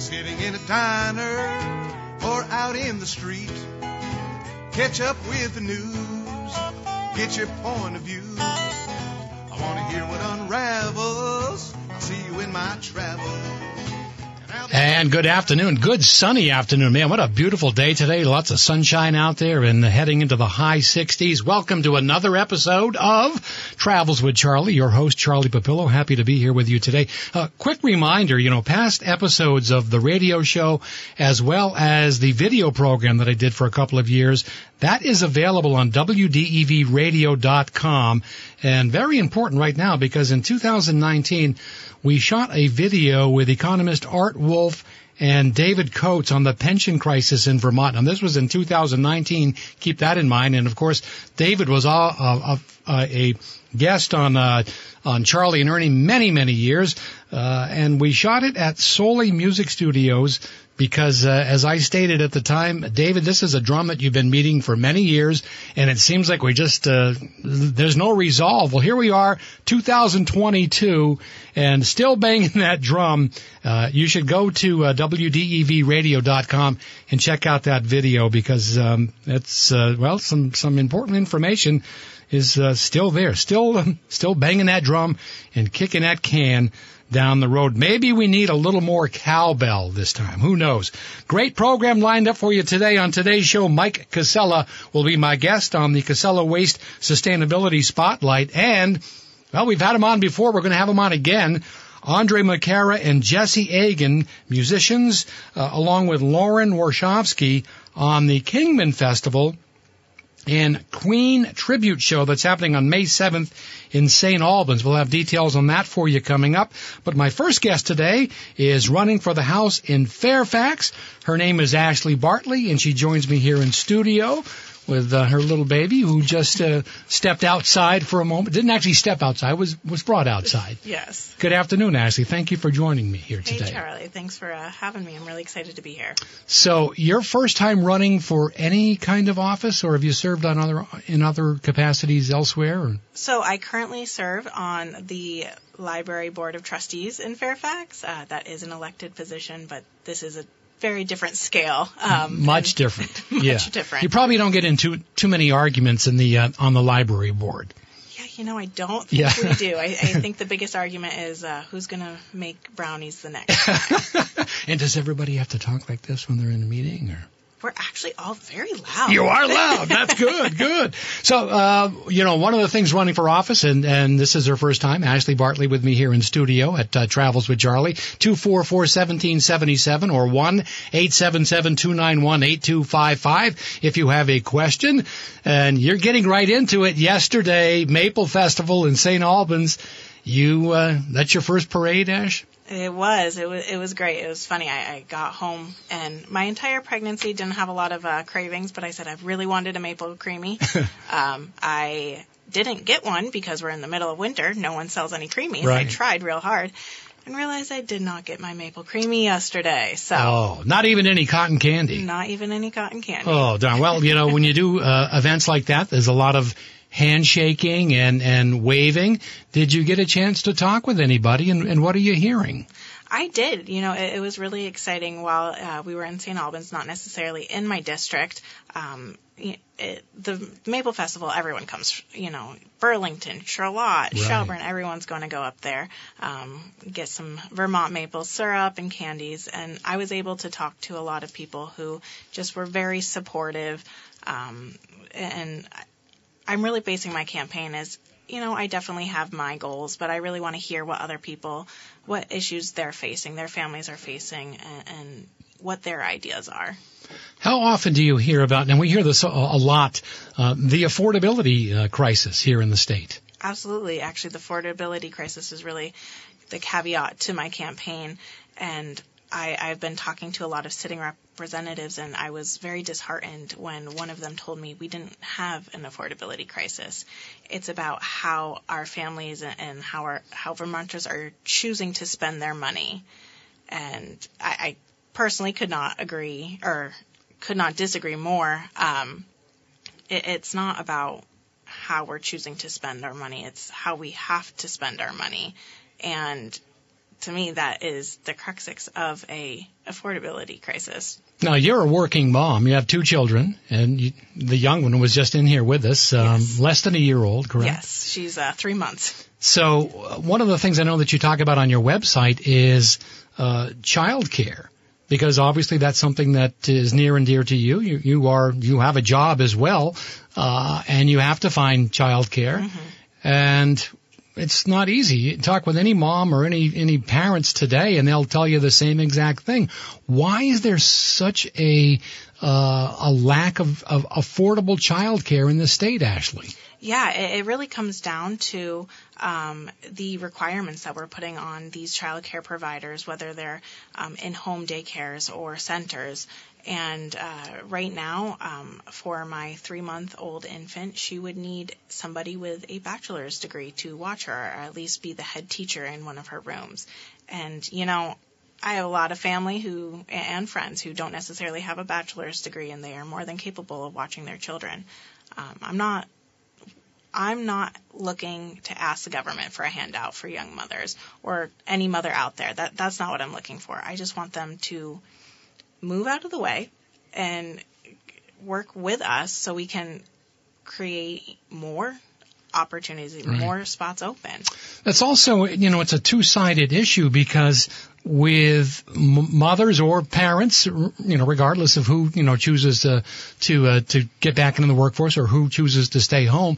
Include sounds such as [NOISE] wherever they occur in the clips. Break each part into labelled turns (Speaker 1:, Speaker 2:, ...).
Speaker 1: sitting in a diner or out in the street. Catch up with the news, get your point of view. I want to hear what unravels. I'll see you in my travels.
Speaker 2: And good afternoon. Good sunny afternoon, man. What a beautiful day today. Lots of sunshine out there and heading into the high 60s. Welcome to another episode of Travels with Charlie. Your host, Charlie Papillo. Happy to be here with you today. A quick reminder, you know, past episodes of the radio show as well as the video program that I did for a couple of years, that is available on WDEVradio.com. And very important right now because in 2019, we shot a video with economist Art Woolf and David Coates on the pension crisis in Vermont. And this was in 2019. Keep that in mind. And of course, David was a, a, a guest on uh, on Charlie and Ernie many many years, uh, and we shot it at Soli Music Studios because, uh, as I stated at the time, David, this is a drum that you've been meeting for many years, and it seems like we just uh, there's no resolve. Well, here we are, 2022, and still banging [LAUGHS] that drum. Uh, you should go to uh, wdevradio.com and check out that video because um, it's uh, well some some important information is uh, still there, still [LAUGHS] still banging that drum and kicking that can down the road. Maybe we need a little more cowbell this time. Who knows? Great program lined up for you today. On today's show, Mike Casella will be my guest on the Casella Waste Sustainability Spotlight. And, well, we've had him on before. We're going to have him on again. Andre McCara and Jesse Agan, musicians, uh, along with Lauren Warshawski on the Kingman Festival and Queen Tribute Show that's happening on May 7th in St. Albans. We'll have details on that for you coming up. But my first guest today is running for the House in Fairfax. Her name is Ashley Bartley, and she joins me here in studio with uh, her little baby who just uh, stepped outside for a moment. Didn't actually step outside, was was brought outside. [LAUGHS]
Speaker 3: Yes.
Speaker 2: Good afternoon, Ashley. Thank you for joining me here
Speaker 3: hey,
Speaker 2: today.
Speaker 3: Hey, Charlie. Thanks for uh, having me. I'm really excited to be here.
Speaker 2: So, your first time running for any kind of office, or have you served on other in other capacities elsewhere? Or?
Speaker 3: So, I currently serve on the Library Board of Trustees in Fairfax. Uh, that is an elected position, but this is a very different scale.
Speaker 2: Um, much different. [LAUGHS]
Speaker 3: much
Speaker 2: yeah.
Speaker 3: different.
Speaker 2: You probably don't get into too many arguments in the uh, on the library board.
Speaker 3: Yeah, you know, I don't think
Speaker 2: Yeah.
Speaker 3: we do. I, I [LAUGHS] think the biggest argument is uh, who's going to make brownies the next. [LAUGHS]
Speaker 2: And does everybody have to talk like this when they're in a meeting, or?
Speaker 3: We're actually all very loud.
Speaker 2: You are loud. [LAUGHS] That's good. Good. So, uh, you know, one of the things running for office, and, and this is her first time, Ashley Bartley with me here in studio at uh, Travels with Charlie, 244-1777 or 1-877-291-8255 if you have a question. And you're getting right into it. Yesterday, Maple Festival in St. Albans. You, uh, that's your first parade, Ash?
Speaker 3: It was. It was. It was great. It was funny. I, I got home and my entire pregnancy didn't have a lot of uh, cravings, but I said I really wanted a maple creamy. [LAUGHS] um, I didn't get one because we're in the middle of winter. No one sells any creamies. I tried real hard and realized I did not get my maple creamy yesterday. So
Speaker 2: Oh, not even any cotton candy.
Speaker 3: not even any cotton candy.
Speaker 2: Oh, darn. Well, you know, when you do uh, events like that, there's a lot of handshaking and, and waving. Did you get a chance to talk with anybody, and, and what are you hearing?
Speaker 3: I did. You know, it, it was really exciting while uh, we were in St. Albans, not necessarily in my district. Um, it, the Maple Festival, everyone comes, you know, Burlington, Charlotte, Shelburne, everyone's going to go up there, um, get some Vermont maple syrup and candies. And I was able to talk to a lot of people who just were very supportive. Um, and I'm really basing my campaign as you know, I definitely have my goals, but I really want to hear what other people, what issues they're facing, their families are facing, and, and what their ideas are.
Speaker 2: How often do you hear about, and we hear this a, a lot, uh, the affordability uh, crisis here in the state?
Speaker 3: Absolutely. Actually, the affordability crisis is really the caveat to my campaign. And I, I've been talking to a lot of sitting representatives, and I was very disheartened when one of them told me we didn't have an affordability crisis. It's about how our families and how our how Vermonters are choosing to spend their money, and I, I personally could not agree or could not disagree more. Um, it, it's not about how we're choosing to spend our money; it's how we have to spend our money, and to me, that is the crux of a affordability crisis.
Speaker 2: Now you're a working mom. You have two children, and you, the young one was just in here with us, um, yes. less than a year old, correct?
Speaker 3: Yes, she's uh, three months.
Speaker 2: So uh, one of the things I know that you talk about on your website is uh, child care. Because obviously that's something that is near and dear to you. You, you are you have a job as well, uh, and you have to find child care. Mm-hmm. And it's not easy. You talk with any mom or any any parents today, and they'll tell you the same exact thing. Why is there such a uh, a lack of, of affordable childcare in the state, Ashley?
Speaker 3: Yeah, it, really comes down to um, the requirements that we're putting on these child care providers, whether they're um, in home daycares or centers. And uh, right now, um, for my three month old infant, she would need somebody with a bachelor's degree to watch her, or at least be the head teacher in one of her rooms. And, you know, I have a lot of family who and friends who don't necessarily have a bachelor's degree, and they are more than capable of watching their children. Um, I'm not. I'm not looking to ask the government for a handout for young mothers or any mother out there. That that's not what I'm looking for. I just want them to move out of the way and work with us so we can create more opportunities, right. more spots open.
Speaker 2: That's also, you know, it's a two-sided issue because with m- mothers or parents, you know, regardless of who, you know, chooses to, to, uh, to get back into the workforce or who chooses to stay home,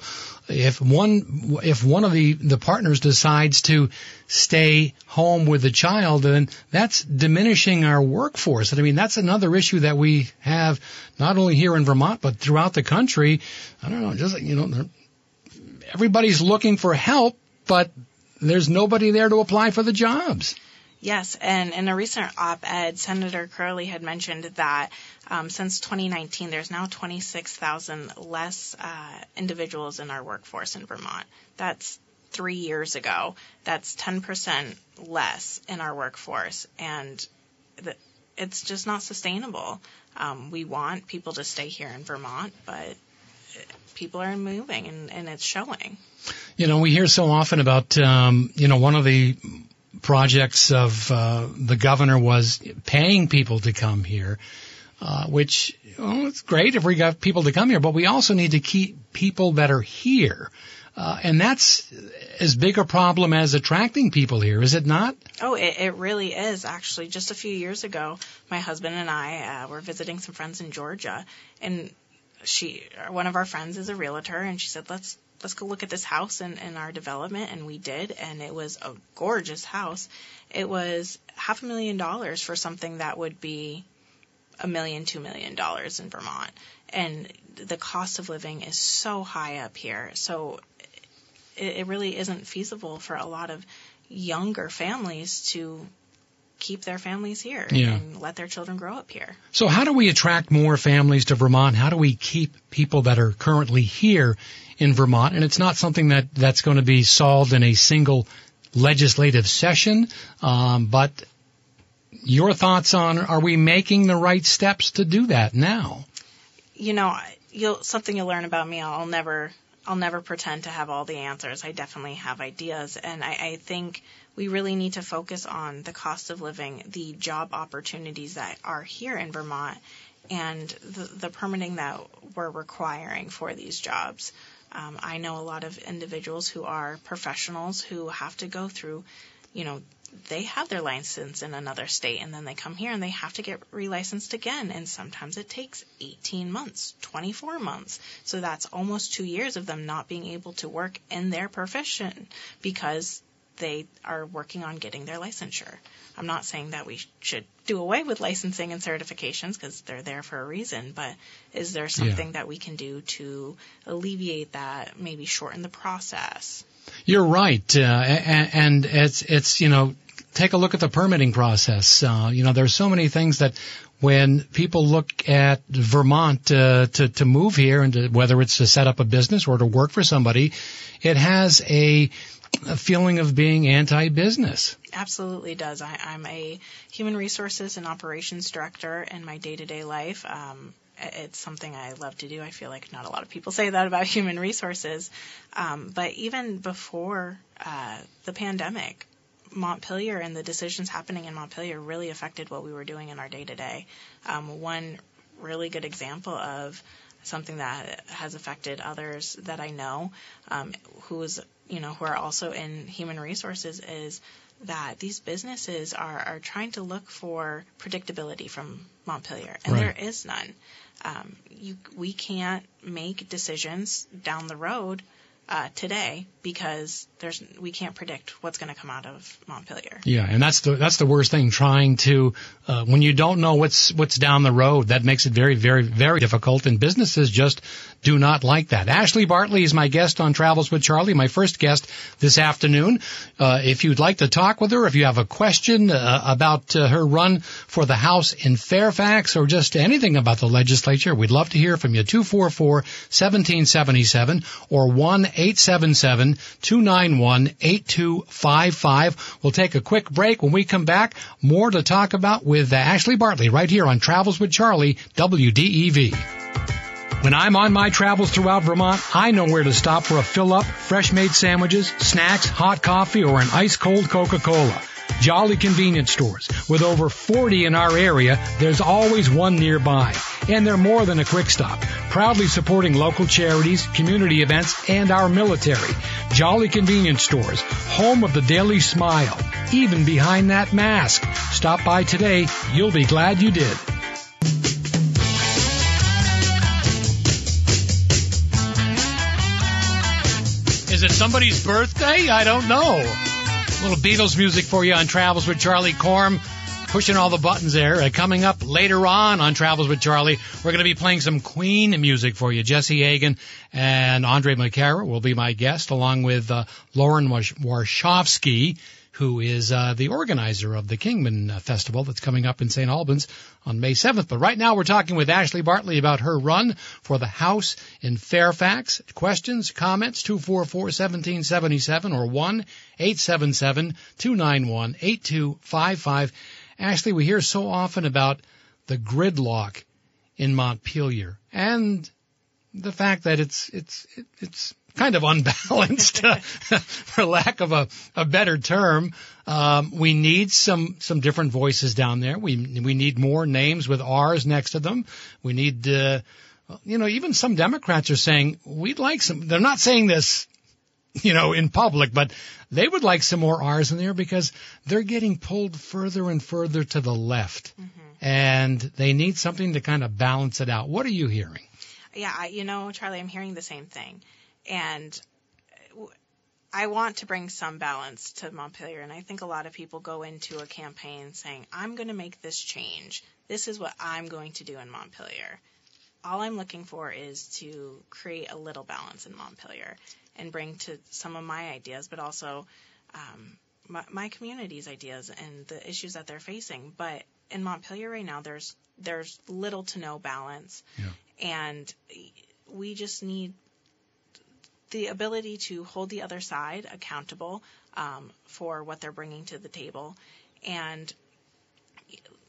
Speaker 2: if one, if one of the, the partners decides to stay home with the child, then that's diminishing our workforce. And I mean, that's another issue that we have not only here in Vermont, but throughout the country. I don't know, just, you know, everybody's looking for help, but there's nobody there to apply for the jobs.
Speaker 3: Yes, and in a recent op-ed, Senator Curley had mentioned that um, since 2019, there's now 26,000 less uh, individuals in our workforce in Vermont. That's three years ago. That's 10% less in our workforce, and the, it's just not sustainable. Um, we want people to stay here in Vermont, but people are moving and, and it's showing.
Speaker 2: You know, we hear so often about, um, you know, one of the projects of uh, the governor was paying people to come here, uh, which well, it's great if we got people to come here, but we also need to keep people that are here. Uh, and that's as big a problem as attracting people here, is it not?
Speaker 3: Oh, it, it really is. Actually, just a few years ago, my husband and I uh, were visiting some friends in Georgia, and she, one of our friends, is a realtor, and she said, "Let's let's go look at this house in, in our development and we did and it was a gorgeous house. It was half a million dollars for something that would be a million two million dollars in vermont. And the cost of living is so high up here. So it, it really isn't feasible for a lot of younger families to keep their families here yeah. and let their children grow up here.
Speaker 2: So how do we attract more families to Vermont? How do we keep people that are currently here in Vermont, and it's not something that that's going to be solved in a single legislative session. Um, but your thoughts on are we making the right steps to do that now?
Speaker 3: You know, you'll something you'll learn about me. I'll never I'll never pretend to have all the answers. I definitely have ideas, and I, I think we really need to focus on the cost of living, the job opportunities that are here in Vermont, and the, the permitting that we're requiring for these jobs. Um, I know a lot of individuals who are professionals who have to go through, you know, they have their license in another state and then they come here and they have to get relicensed again. And sometimes it takes 18 months, 24 months. So that's almost two years of them not being able to work in their profession because they are working on getting their licensure. I'm not saying that we should do away with licensing and certifications because they're there for a reason, but is there something yeah. that we can do to alleviate that, maybe shorten the process?
Speaker 2: You're right, uh, and, and it's it's you know take a look at the permitting process. Uh, you know, there's so many things that when people look at Vermont uh, to to move here and to, whether it's to set up a business or to work for somebody, it has a, a feeling of being anti-business.
Speaker 3: Absolutely does. I, I'm a human resources and operations director in my day-to-day life. Um, it's something I love to do. I feel like not a lot of people say that about [LAUGHS] human resources. Um, but even before uh, the pandemic, Montpelier and the decisions happening in Montpelier really affected what we were doing in our day to day. One really good example of something that has affected others that I know, um, you know who are also in human resources is that these businesses are, are trying to look for predictability from Montpelier, and
Speaker 2: Right.
Speaker 3: there is none. Um, you, we can't make decisions down the road uh, today because there's we can't predict what's going to come out of Montpelier.
Speaker 2: Yeah, and that's the that's the worst thing. Trying to uh, when you don't know what's what's down the road, that makes it very very very difficult. And businesses just do not like that. Ashley Bartley is my guest on Travels with Charlie, my first guest this afternoon. Uh, if you'd like to talk with her, if you have a question uh, about uh, her run for the House in Fairfax or just anything about the legislature, we'd love to hear from you. 244-1777 or 1-877-291-8255. We'll take a quick break. When we come back, more to talk about with uh, Ashley Bartley right here on Travels with Charlie, WDEV. When I'm on my travels throughout Vermont, I know where to stop for a fill up, fresh made sandwiches, snacks, hot coffee, or an ice cold Coca-Cola. Jolly convenience stores. With over 40 in our area, there's always one nearby. And they're more than a quick stop. Proudly supporting local charities, community events, and our military. Jolly convenience stores. Home of the daily smile. Even behind that mask. Stop by today. You'll be glad you did. Is it somebody's birthday? I don't know. Little Beatles music for you on Travels with Charlie Corm. Pushing all the buttons there. Uh, coming up later on on Travels with Charlie, we're going to be playing some Queen music for you. Jesse Hagen and Andre McCarra will be my guest, along with uh, Lauren Warshawski, who is uh, the organizer of the Kingman Festival that's coming up in St. Albans on May 7th. But right now we're talking with Ashley Bartley about her run for the House in Fairfax. Questions, comments, 244-1777 or 1-877-291-8255. Ashley, we hear so often about the gridlock in Montpelier and the fact that it's it's it's kind of unbalanced, [LAUGHS] for lack of a, a better term. Um, we need some some different voices down there. We we need more names with R's next to them. We need. Uh, you know, even some Democrats are saying we'd like some. They're not saying this, you know, in public, but they would like some more R's in there because they're getting pulled further and further to the left, and they need something to kind of balance it out. What are you hearing?
Speaker 3: Yeah, I, you know, Charlie, I'm hearing the same thing. And I want to bring some balance to Montpelier. And I think a lot of people go into a campaign saying, I'm going to make this change. This is what I'm going to do in Montpelier. All I'm looking for is to create a little balance in Montpelier and bring to some of my ideas, but also um, my, my community's ideas and the issues that they're facing. But in Montpelier right now, there's there's little to no balance, and we just need the ability to hold the other side accountable um, for what they're bringing to the table. And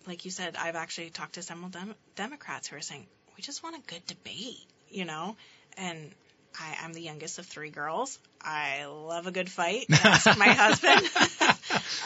Speaker 3: like you said, I've actually talked to several Dem- Democrats who are saying, we just want a good debate, you know? And I, I'm the youngest of three girls. I love a good fight. Ask my [LAUGHS] husband.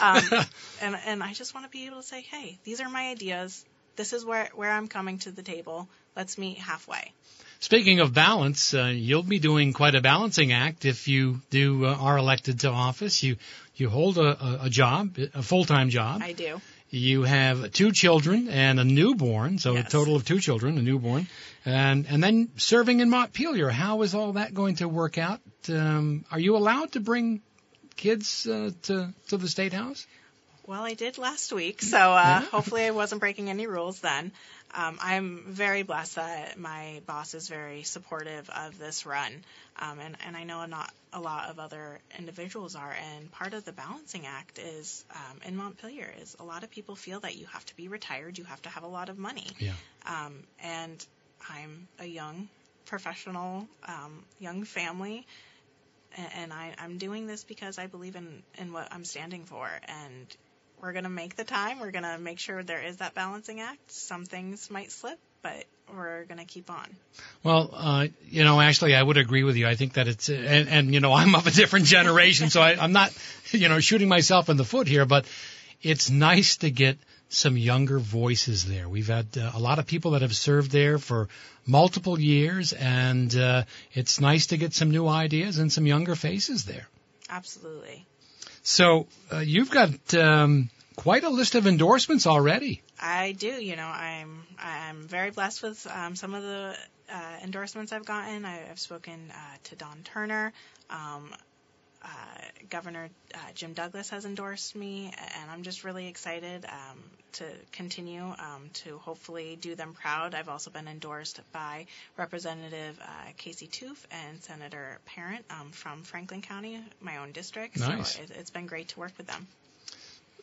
Speaker 3: [LAUGHS] um, and, and I just want to be able to say, hey, these are my ideas. This is where, where I'm coming to the table. Let's meet halfway.
Speaker 2: Speaking of balance, uh, you'll be doing quite a balancing act if you do uh, are elected to office. You you hold a, a, a job, a full time job.
Speaker 3: I do.
Speaker 2: You have two children and a newborn, so a total of two children, a newborn, and and then serving in Montpelier. How is all that going to work out? Um, are you allowed to bring kids uh, to to the state house?
Speaker 3: Well, I did last week, so uh, hopefully I wasn't breaking any rules then. Um, I'm very blessed that my boss is very supportive of this run, um, and, and I know not a lot of other individuals are. And part of the balancing act is um, in Montpelier is a lot of people feel that you have to be retired, you have to have a lot of money.
Speaker 2: Yeah.
Speaker 3: Um, and I'm a young professional, um, young family, and, and I, I'm doing this because I believe in in what I'm standing for, and we're going to make the time. We're going to make sure there is that balancing act. Some things might slip, but we're going to keep on.
Speaker 2: Well, uh, you know, actually, I would agree with you. I think that it's, and, and you know, [LAUGHS] I'm of a different generation, so I, I'm not, you know, shooting myself in the foot here, but it's nice to get some younger voices there. We've had uh, a lot of people that have served there for multiple years, and uh, it's nice to get some new ideas and some younger faces there.
Speaker 3: Absolutely.
Speaker 2: So uh, you've got um, quite a list of endorsements already.
Speaker 3: I do. You know, I'm I'm very blessed with um, some of the uh, endorsements I've gotten. I, I've spoken uh, to Don Turner. Um, Governor uh, Jim Douglas has endorsed me, and I'm just really excited um, to continue um, to hopefully do them proud. I've also been endorsed by Representative uh, Casey Toof and Senator Parent um, from Franklin County, my own district.
Speaker 2: Nice.
Speaker 3: So it, it's been great to work with them.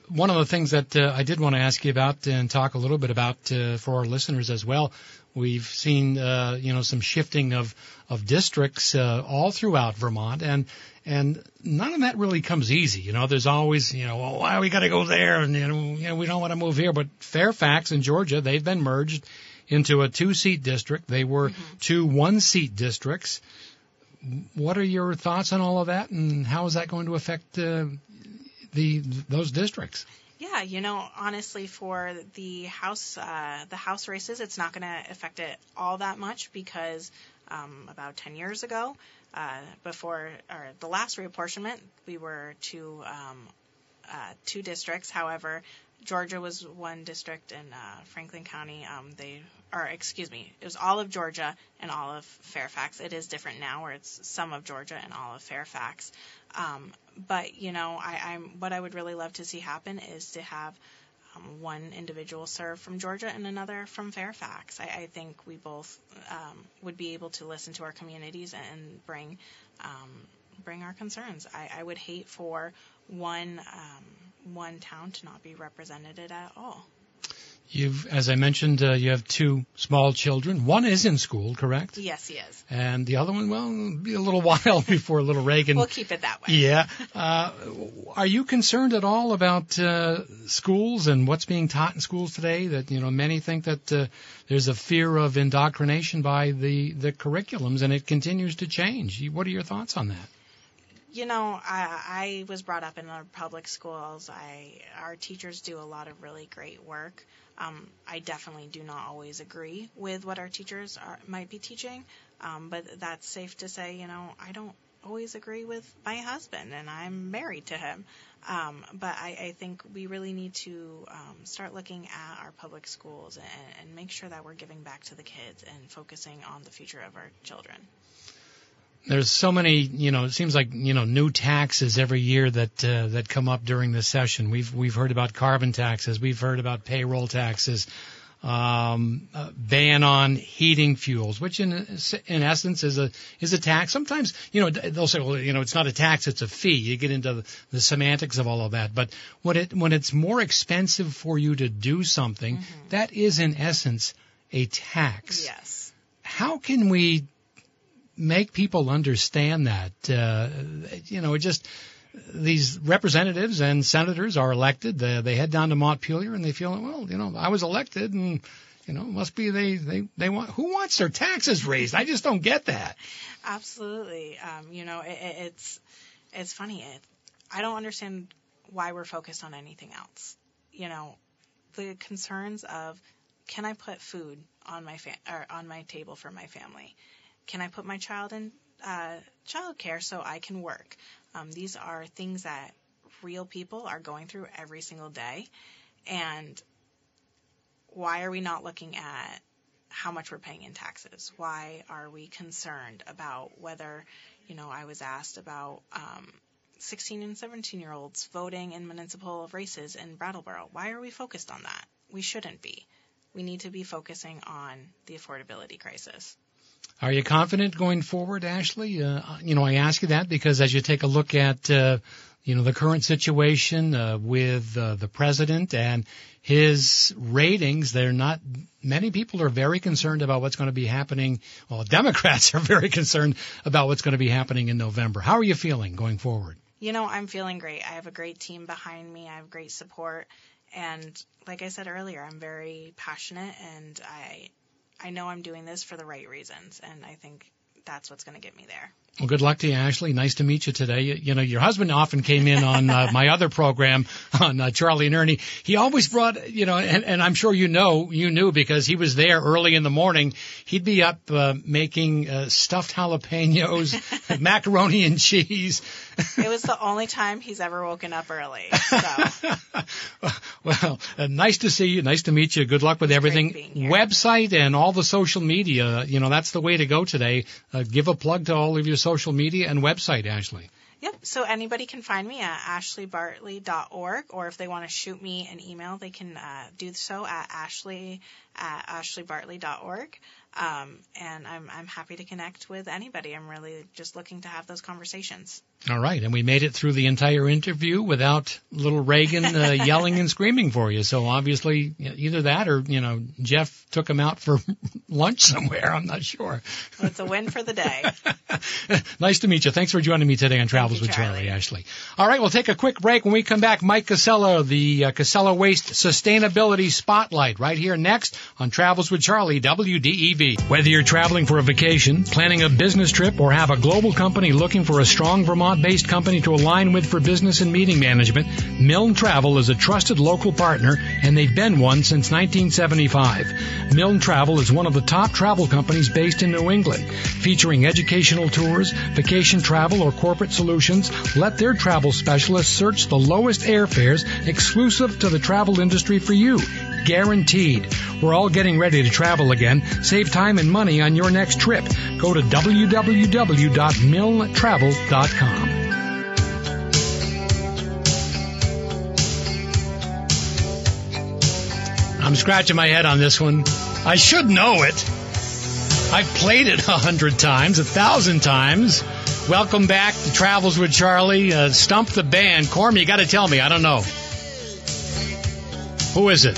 Speaker 2: One of the things that uh, I did want to ask you about and talk a little bit about uh, for our listeners as well. We've seen, uh, you know, some shifting of of districts uh, all throughout Vermont, and and none of that really comes easy. You know, there's always, you know, well, why we got to go there, and you know, you know, we don't want to move here. But Fairfax and Georgia, they've been merged into a two-seat district. They were two one-seat districts. What are your thoughts on all of that, and how is that going to affect uh, the those districts?
Speaker 3: Yeah, you know, honestly, for the house, uh, the house races, it's not going to affect it all that much because um, about 10 years ago, uh, before or the last reapportionment, we were two um, uh, two districts. However, Georgia was one district in uh, Franklin County. Um, they, or excuse me, it was all of Georgia and all of Fairfax. It is different now, where it's some of Georgia and all of Fairfax. Um, but you know, I, I'm what I would really love to see happen is to have um, one individual serve from Georgia and another from Fairfax. I, I think we both um, would be able to listen to our communities and bring um, bring our concerns. I, I would hate for one um, one town to not be represented at all.
Speaker 2: You've, as I mentioned, uh, you have two small children. One is in school, correct?
Speaker 3: Yes, he is.
Speaker 2: And the other one, well, it'll be a little [LAUGHS] while before little Reagan.
Speaker 3: We'll keep it that way.
Speaker 2: yeah. Uh, are you concerned at all about uh, schools and what's being taught in schools today? That you know, many think that uh, there's a fear of indoctrination by the the curriculums, and it continues to change. What are your thoughts on that?
Speaker 3: You know, I, I was brought up in our public schools. I our teachers do a lot of really great work. Um, I definitely do not always agree with what our teachers are, might be teaching, um, but that's safe to say. You know, I don't always agree with my husband, and I'm married to him. Um, but I, I think we really need to um, start looking at our public schools and, and make sure that we're giving back to the kids and focusing on the future of our children.
Speaker 2: There's so many, you know, it seems like, you know, new taxes every year that uh, that come up during the session. We've we've heard about carbon taxes, we've heard about payroll taxes, um, uh, ban on heating fuels, which in in essence is a is a tax. Sometimes, you know, they'll say, well, you know, it's not a tax, it's a fee. You get into the, the semantics of all of that. But when it when it's more expensive for you to do something, that is in essence a tax
Speaker 3: Yes.
Speaker 2: how can we make people understand that? Uh, you know, it just these representatives and senators are elected. They, they head down to Montpelier and they feel, well, you know, I was elected and you know, must be they they they want who wants their taxes raised? I just don't get that.
Speaker 3: Absolutely. Um, you know, it, it, it's it's funny. It, I don't understand why we're focused on anything else. You know, the concerns of can I put food on my fa- or on my table for my family? Can I put my child in uh, childcare so I can work? Um, these are things that real people are going through every single day, and why are we not looking at how much we're paying in taxes? Why are we concerned about whether, you know, I was asked about um, 16 and 17 year olds voting in municipal races in Brattleboro. Why are we focused on that? We shouldn't be. We need to be focusing on the affordability crisis.
Speaker 2: Are you confident going forward, Ashley? Uh, you know, I ask you that because as you take a look at, uh, you know, the current situation uh, with uh, the president and his ratings, they're not. Many people are very concerned about what's going to be happening. Well, [LAUGHS] Democrats are very concerned about what's going to be happening in November. How are you feeling going forward?
Speaker 3: You know, I'm feeling great. I have a great team behind me. I have great support, and like I said earlier, I'm very passionate, and I I know I'm doing this for the right reasons, and I think that's what's going to get me there.
Speaker 2: Well, good luck to you, Ashley. Nice to meet you today. You, you know, your husband often came in on uh, my other program on uh, Charlie and Ernie. He always brought, you know, and, and I'm sure you know, you knew because he was there early in the morning. He'd be up uh, making uh, stuffed jalapenos, [LAUGHS] macaroni and cheese.
Speaker 3: It was the only time he's ever woken up early. So. [LAUGHS]
Speaker 2: well, uh, nice to see you. Nice to meet you. Good luck with everything. Website and all the social media. You know, that's the way to go today. Uh, give a plug to all of your social media and website, Ashley.
Speaker 3: Yep. So anybody can find me at ashleybartley.org, or if they want to shoot me an email, they can uh, do so at ashley at ashleybartley.org. Um, and I'm, I'm happy to connect with anybody. I'm really just looking to have those conversations.
Speaker 2: All right, and we made it through the entire interview without little Reagan uh, [LAUGHS] yelling and screaming for you. So obviously, either that or you know Jeff took him out for [LAUGHS] lunch somewhere. I'm not sure.
Speaker 3: Well, it's a win for the day. [LAUGHS]
Speaker 2: nice to meet you. Thanks for joining me today on Travels
Speaker 3: you,
Speaker 2: with
Speaker 3: Charlie.
Speaker 2: Charlie. Ashley. All right, we'll take a quick break. When we come back, Mike Casella, the uh, Casella Waste Sustainability Spotlight, right here next on Travels with Charlie, WDEV. Whether you're traveling for a vacation, planning a business trip, or have a global company looking for a strong Vermont-based company to align with for business and meeting management, Milne Travel is a trusted local partner, and they've been one since 1975. Milne Travel is one of the top travel companies based in New England, featuring educational tours, vacation travel, or corporate solutions. Let their travel specialists search the lowest airfares exclusive to the travel industry for you guaranteed. We're all getting ready to travel again. Save time and money on your next trip. Go to www.milnetravel.com. I'm scratching my head on this one. I should know it. I've played it [LAUGHS] a hundred times, a thousand times. Welcome back to Travels with Charlie. Uh, Stump the band. Corm, you got to tell me. I don't know. Who is it?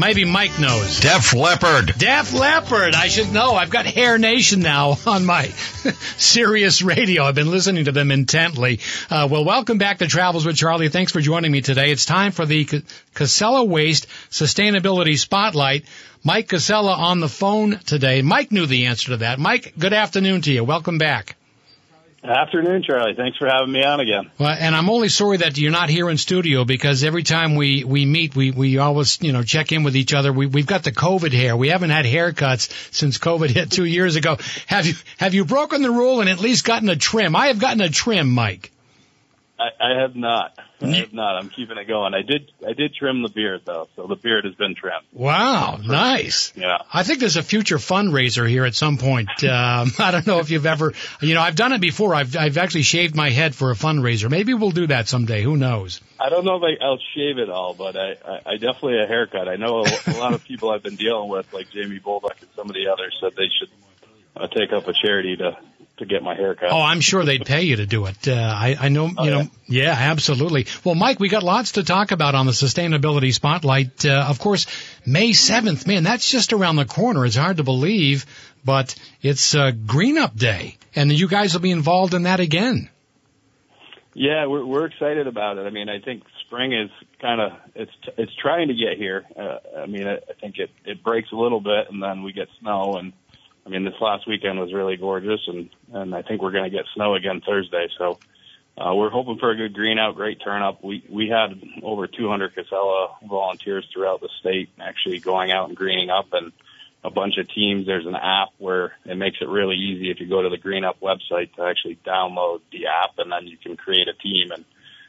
Speaker 2: Maybe Mike knows.
Speaker 4: Def Leppard.
Speaker 2: Def Leppard. I should know. I've got Hair Nation now on my [LAUGHS] Sirius radio. I've been listening to them intently. Uh, well, welcome back to Travels with Charlie. Thanks for joining me today. It's time for the Casella Waste Sustainability Spotlight. Mike Casella on the phone today. Mike knew the answer to that. Mike, good afternoon to you. Welcome back.
Speaker 5: Afternoon, Charlie. Thanks for having me on again.
Speaker 2: Well, and I'm only sorry that you're not here in studio because every time we, we meet, we, we always, you know, check in with each other. We, we've got the COVID hair. We haven't had haircuts since COVID hit two years ago. Have you, have you broken the rule and at least gotten a trim? I have gotten a trim, Mike.
Speaker 5: I, I have not. I have not. I'm keeping it going. I did. I did trim the beard though, so the beard has been trimmed.
Speaker 2: Wow, nice.
Speaker 5: Yeah.
Speaker 2: I think there's a future fundraiser here at some point. [LAUGHS] Um, [LAUGHS] I don't know if you've ever, you know, I've done it before. I've I've actually shaved my head for a fundraiser. Maybe we'll do that someday. Who knows?
Speaker 5: I don't know if I, I'll shave it all, but I, I, I definitely a haircut. I know a, a lot of people I've been dealing with, like Jamie Bolduc and some of the others, said they should uh, take up a charity to to get my hair cut.
Speaker 2: Oh, I'm sure they'd pay you to do it. Uh, I, I know,
Speaker 5: Oh,
Speaker 2: you know,
Speaker 5: yeah.
Speaker 2: yeah, absolutely. Well, Mike, we got lots to talk about on the sustainability spotlight. Uh, of course, May 7th, man, that's just around the corner. It's hard to believe, but it's uh, Green Up Day, and you guys will be involved in that again.
Speaker 5: Yeah, we're we're excited about it. I mean, I think spring is kind of it's it's trying to get here. Uh, I mean, I, I think it it breaks a little bit, and then we get snow. And I mean, this last weekend was really gorgeous, and and I think we're going to get snow again Thursday. So uh, we're hoping for a good green out, great turn up. We we had over 200 Casella volunteers throughout the state actually going out and greening up, and a bunch of teams. There's an app where it makes it really easy if you go to the Green Up website to actually download the app, and then you can create a team and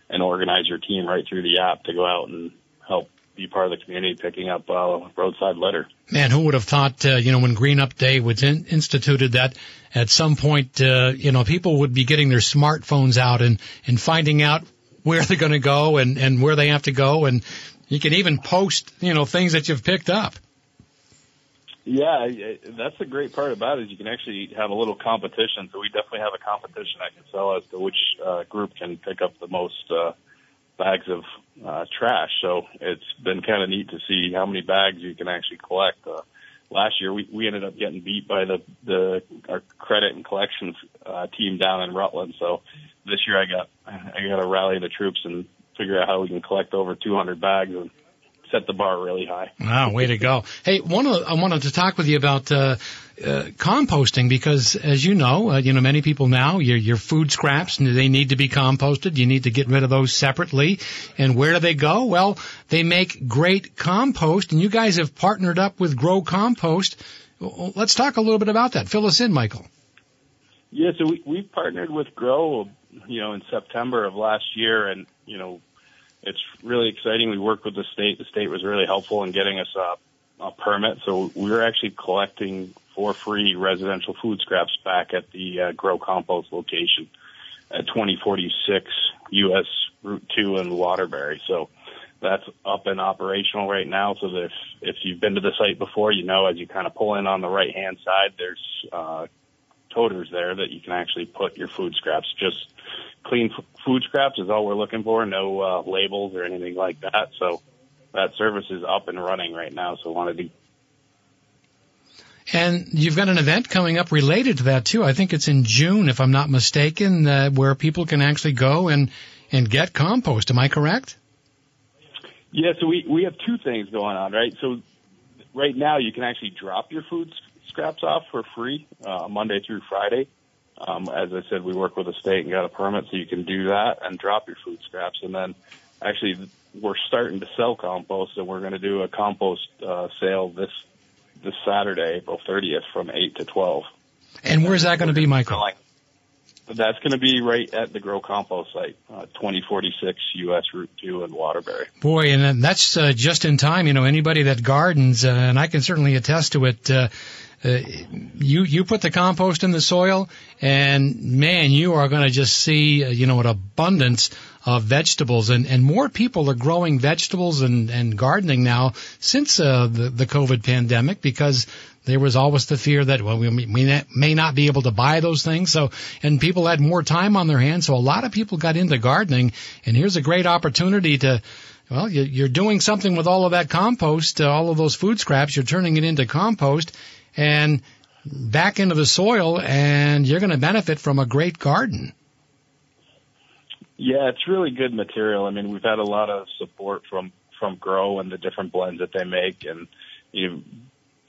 Speaker 5: and organize your team right through the app to go out and help be part of the community picking up uh, roadside litter.
Speaker 2: Man, who would have thought, uh, you know, when Green Up Day was in, instituted that at some point, uh, you know, people would be getting their smartphones out and, and finding out where they're going to go and, and where they have to go. And you can even post, you know, things that you've picked up.
Speaker 5: Yeah, that's the great part about it is you can actually have a little competition. So we definitely have a competition at Casella as to which uh, group can pick up the most uh, bags of uh, trash. So it's been kind of neat to see how many bags you can actually collect. Uh, last year we, we ended up getting beat by the the our credit and collections uh, team down in Rutland. So this year I got I got to rally the troops and figure out how we can collect over 200 bags and set the bar really high. [LAUGHS]
Speaker 2: Wow, way to go! Hey, one of, I wanted to talk with you about uh, uh, composting because, as you know, uh, you know many people now your your food scraps they need to be composted. You need to get rid of those separately. And where do they go? Well, they make great compost, and you guys have partnered up with Grow Compost. Let's talk a little bit about that. Fill us in, Michael.
Speaker 5: Yeah, so we we partnered with Grow, you know, in September of last year, and you know it's really exciting. We worked with the state. The state was really helpful in getting us a, a permit. So we were actually collecting for free residential food scraps back at the uh, Grow Compost location at 2046 US Route 2 in Waterbury. So that's up and operational right now. So if, if you've been to the site before, you know as you kind of pull in on the right hand side, there's uh, toters there that you can actually put your food scraps. Just clean f- food scraps is all we're looking for. No uh, labels or anything like that. So that service is up and running right now. So wanted to.
Speaker 2: And you've got an event coming up related to that too. I think it's in June, if I'm not mistaken, uh, where people can actually go and and get compost. Am I correct?
Speaker 5: Yeah. So we we have two things going on, right? So right now you can actually drop your food scraps off for free uh, Monday through Friday. Um, as I said, we work with the state and got a permit, so you can do that and drop your food scraps. And then, actually, we're starting to sell compost, and we're going to do a compost uh, sale this this Saturday, April 30th, from eight to twelve.
Speaker 2: And where's that going to be, Michael?
Speaker 5: That's going to be right at the Grow Compost site, uh, 2046 US Route 2 in Waterbury.
Speaker 2: Boy, and that's uh, just in time. You know, anybody that gardens, uh, and I can certainly attest to it, uh, you you put the compost in the soil, and man, you are going to just see uh, you know an abundance of vegetables, and and more people are growing vegetables and and gardening now since uh, the the COVID pandemic because there was always the fear that well we, we may not be able to buy those things. So and people had more time on their hands. So a lot of people got into gardening and here's a great opportunity to well you're doing something with all of that compost uh, all of those food scraps. You're turning it into compost and back into the soil and you're going to benefit from a great garden.
Speaker 5: Yeah, it's really good material. I mean, we've had a lot of support from from Grow and the different blends that they make, and you know,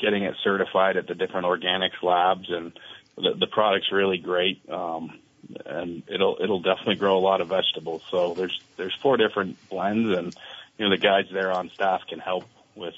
Speaker 5: getting it certified at the different organics labs, and the, the product's really great. Um, and it'll it'll definitely grow a lot of vegetables. So there's there's four different blends, and you know the guys there on staff can help with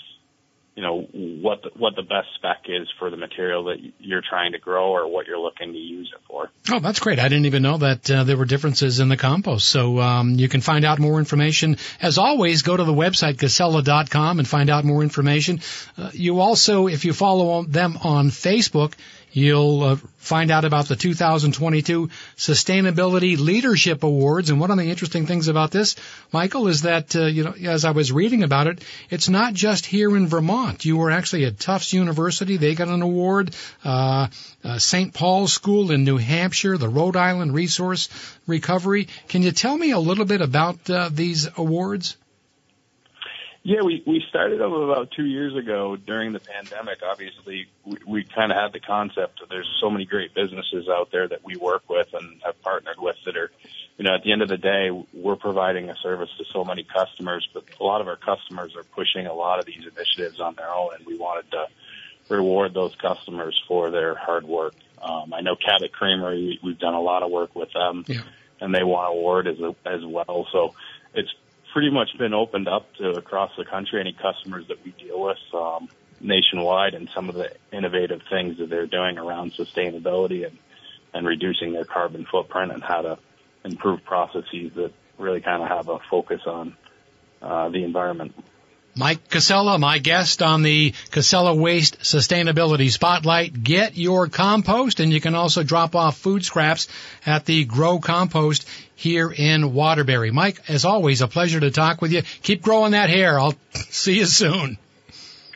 Speaker 5: you know what the, what the best spec is for the material that you're trying to grow or what you're looking to use it for.
Speaker 2: Oh, that's great! I didn't even know that uh, there were differences in the compost. So um, you can find out more information. As always, go to the website casella.com and find out more information. Uh, you also, if you follow them on Facebook, You'll uh, find out about the 2022 Sustainability Leadership Awards. And one of the interesting things about this, Michael, is that, uh, you know, as I was reading about it, it's not just here in Vermont. You were actually at Tufts University. They got an award. Uh, uh St. Paul's School in New Hampshire, the Rhode Island Resource Recovery. Can you tell me a little bit about uh, these awards?
Speaker 5: Yeah, we, we started them about two years ago during the pandemic. Obviously, we, we kind of had the concept that there's so many great businesses out there that we work with and have partnered with that are, you know, at the end of the day, we're providing a service to so many customers, but a lot of our customers are pushing a lot of these initiatives on their own, and we wanted to reward those customers for their hard work. Um, I know Cabot Creamery, we, we've done a lot of work with them, yeah. and they want an award as, a, as well. So it's pretty much been opened up to across the country. Any customers that we deal with um, nationwide, and some of the innovative things that they're doing around sustainability and and reducing their carbon footprint, and how to improve processes that really kind of have a focus on uh, the environment.
Speaker 2: Mike Casella, my guest on the Casella Waste Sustainability Spotlight. Get your compost and you can also drop off food scraps at the Grow Compost here in Waterbury. Mike, as always, a pleasure to talk with you. Keep growing that hair. I'll [LAUGHS] see you soon.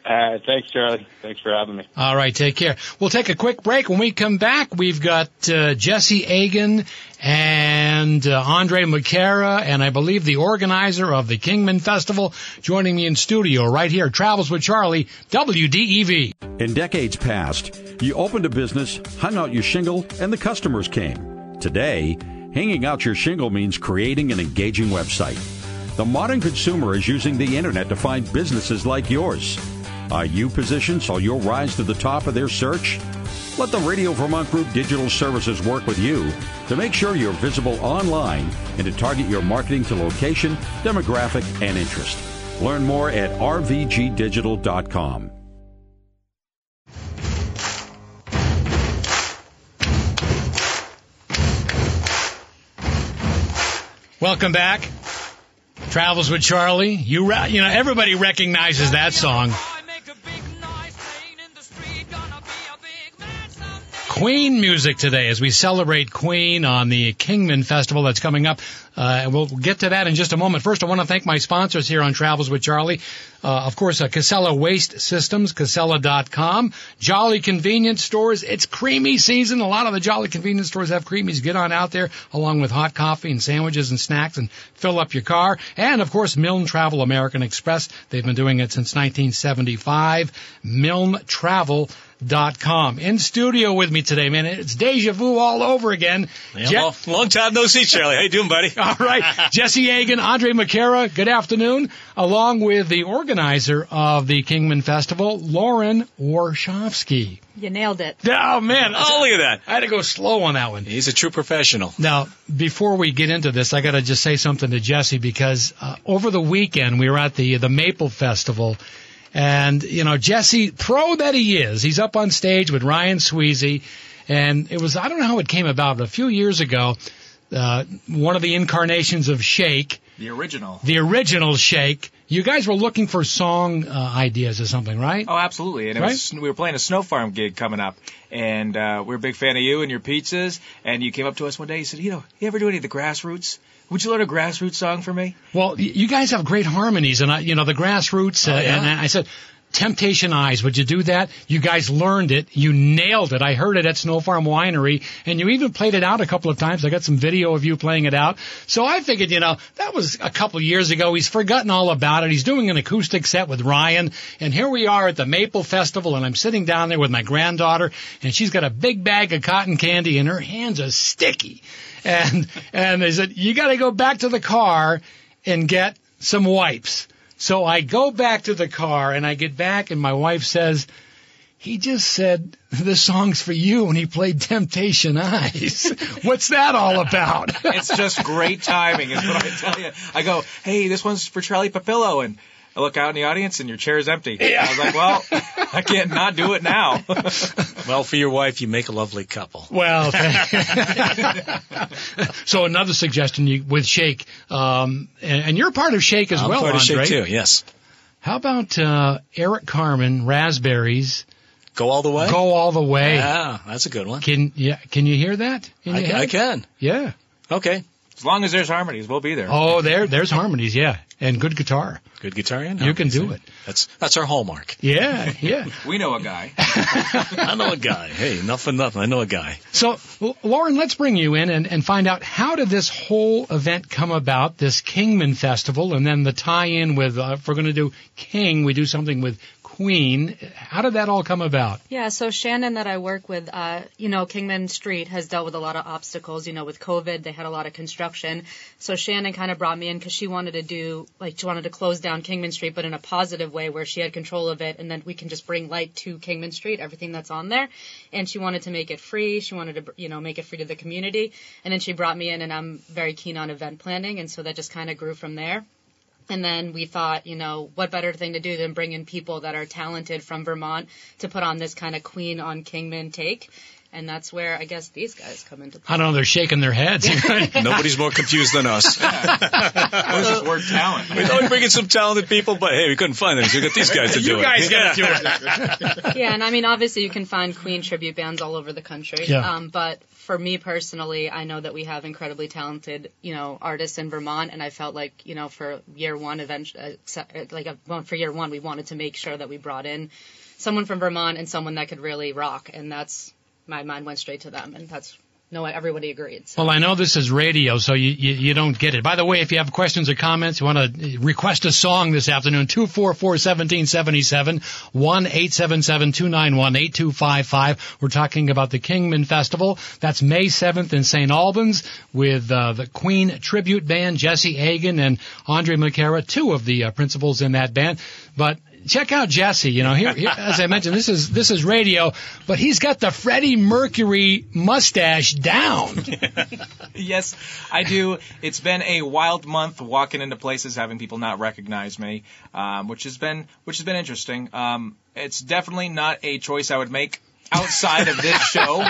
Speaker 5: Uh, thanks, Charlie. Thanks for having me.
Speaker 2: All right, take care. We'll take a quick break. When we come back, we've got uh, Jesse Agan and uh, Andre McCara, and I believe the organizer of the Kingman Festival, joining me in studio right here. Travels with Charlie, WDEV.
Speaker 4: In decades past, you opened a business, hung out your shingle, and the customers came. Today, hanging out your shingle means creating an engaging website. The modern consumer is using the internet to find businesses like yours. Are you positioned so you'll rise to the top of their search? Let the Radio Vermont Group Digital Services work with you to make sure you're visible online and to target your marketing to location, demographic, and interest. Learn more at rvgdigital.com.
Speaker 2: Welcome back. Travels with Charlie. You, you know, everybody recognizes that song. Queen music today as we celebrate Queen on the Kingman Festival that's coming up. Uh, and we'll get to that in just a moment. First, I want to thank my sponsors here on Travels with Charlie. Uh, of course, uh, Casella Waste Systems, Casella.com, Jolly Convenience Stores. It's creamy season. A lot of the Jolly Convenience Stores have creamies. Get on out there along with hot coffee and sandwiches and snacks and fill up your car. And of course, Milne Travel American Express. They've been doing it since 1975. Milne Travel dot com. In studio with me today, man. It's deja vu all over again.
Speaker 6: Yeah, Je- well, long time no see, Charlie. How you doing, buddy? [LAUGHS]
Speaker 2: all right. [LAUGHS] Jesse Agan, Andre McCara, good afternoon, along with the organizer of the Kingman Festival, Lauren Warshofsky.
Speaker 7: You nailed it.
Speaker 2: Oh, man.
Speaker 6: Oh, look at that.
Speaker 2: I had to go slow on that one.
Speaker 6: He's a true professional.
Speaker 2: Now, before we get into this, I got to just say something to Jesse because uh, over the weekend we were at the the Maple Festival and, you know, Jesse, pro that he is, he's up on stage with Ryan Sweezy. And it was, I don't know how it came about, but a few years ago, uh, one of the incarnations of Shake.
Speaker 6: The original.
Speaker 2: The original Shake. You guys were looking for song uh, ideas or something, right?
Speaker 6: Oh, absolutely. And
Speaker 2: right?
Speaker 6: was, we were playing a Snow Farm gig coming up, and uh, we are a big fan of you and your pizzas. And you came up to us one day. You said, "You know, you ever do any of the grassroots?" Would you learn a grassroots song for me?
Speaker 2: Well, you guys have great harmonies, and I, you know the grassroots. Uh,
Speaker 6: oh, yeah?
Speaker 2: And I said, Temptation Eyes. Would you do that? You guys learned it. You nailed it. I heard it at Snow Farm Winery, and you even played it out a couple of times. I got some video of you playing it out. So I figured, you know, that was a couple years ago. He's forgotten all about it. He's doing an acoustic set with Ryan, and here we are at the Maple Festival, and I'm sitting down there with my granddaughter, and she's got a big bag of cotton candy, and her hands are sticky. And and they said, you got to go back to the car and get some wipes. So I go back to the car and I get back and my wife says, he just said the song's for you and he played Temptation Eyes. [LAUGHS] What's that all about?
Speaker 6: it's just great timing is what I tell you. I go, hey, this one's for Charlie Papillo and I look out in the audience and your chair is empty.
Speaker 2: Yeah.
Speaker 6: I was like, well, [LAUGHS] I can't not do it now. well, for your wife, you make a lovely couple.
Speaker 2: Well, [LAUGHS] [LAUGHS] so another suggestion you, with Shake, um, and, and, you're part of Shake as well, right?
Speaker 6: I'm
Speaker 2: well,
Speaker 6: part
Speaker 2: Andre.
Speaker 6: of Shake too. Yes.
Speaker 2: How about uh, Eric Carmen, Raspberries?
Speaker 6: Go all the way.
Speaker 2: Go all the way.
Speaker 6: Yeah, that's a good one.
Speaker 2: Can yeah? Can you hear that?
Speaker 6: I, I can.
Speaker 2: Yeah.
Speaker 6: Okay. As long as there's harmonies, we'll be there.
Speaker 2: Oh, there, there's harmonies, yeah, and good guitar.
Speaker 6: Good guitar, and
Speaker 2: you can do it.
Speaker 6: That's that's our hallmark.
Speaker 2: Yeah, yeah. [LAUGHS]
Speaker 6: we know a guy. [LAUGHS] I know a guy. Hey, nothing, nothing. I know a guy.
Speaker 2: So, Lauren, let's bring you in and, and find out how did this whole event come about, this Kingman Festival, and then the tie-in with, uh, if we're going to do King, we do something with Queen. How did that all come about?
Speaker 7: Yeah, so Shannon that I work with, uh, you know, Kingman Street has dealt with a lot of obstacles. You know, with COVID, they had a lot of construction. So Shannon kind of brought me in because she wanted to do, like, she wanted to close down Kingman Street, but in a positive way where she had control of it, and then we can just bring light to Kingman Street, everything that's on there. And she wanted to make it free. She wanted to, you know, make it free to the community. And then she brought me in, and I'm very keen on event planning, and so that just kind of grew from there. And then we thought, you know, what better thing to do than bring in people that are talented from Vermont to put on this kind of Queen on Kingman take. And that's where I guess these guys come into play.
Speaker 2: I don't know. They're shaking their heads. [LAUGHS] [LAUGHS]
Speaker 8: Nobody's more confused than us. [LAUGHS]
Speaker 6: What is this word talent?
Speaker 8: We thought we bring in some talented people, but hey, we couldn't find them. So we got these guys to do
Speaker 2: you
Speaker 8: it.
Speaker 2: guys
Speaker 8: Yeah.
Speaker 2: got to do it.
Speaker 7: yeah, and I mean, obviously, you can find Queen tribute bands all over the country.
Speaker 2: Yeah.
Speaker 7: Um, but for me personally, I know that we have incredibly talented, you know, artists in Vermont, and I felt like, you know, for year one, eventually, uh, like uh, well, for year one, we wanted to make sure that we brought in someone from Vermont and someone that could really rock, and that's my mind went straight to them, and that's no, everybody agreed. So.
Speaker 2: Well, I know this is radio, so you, you, you don't get it. By the way, if you have questions or comments, you want to request a song this afternoon, 244-1777, 1-877-291-8255. We're talking about the Kingman Festival. That's May 7th in St. Albans with uh, the Queen Tribute Band, Jesse Agan and Andre McCara, two of the uh, principals in that band. But check out Jesse. You know, here, here, as I mentioned, this is this is radio, but he's got the Freddie Mercury mustache down. [LAUGHS]
Speaker 6: Yes, I do. It's been a wild month walking into places, having people not recognize me, um, which has been which has been interesting. Um, it's definitely not a choice I would make outside of this show.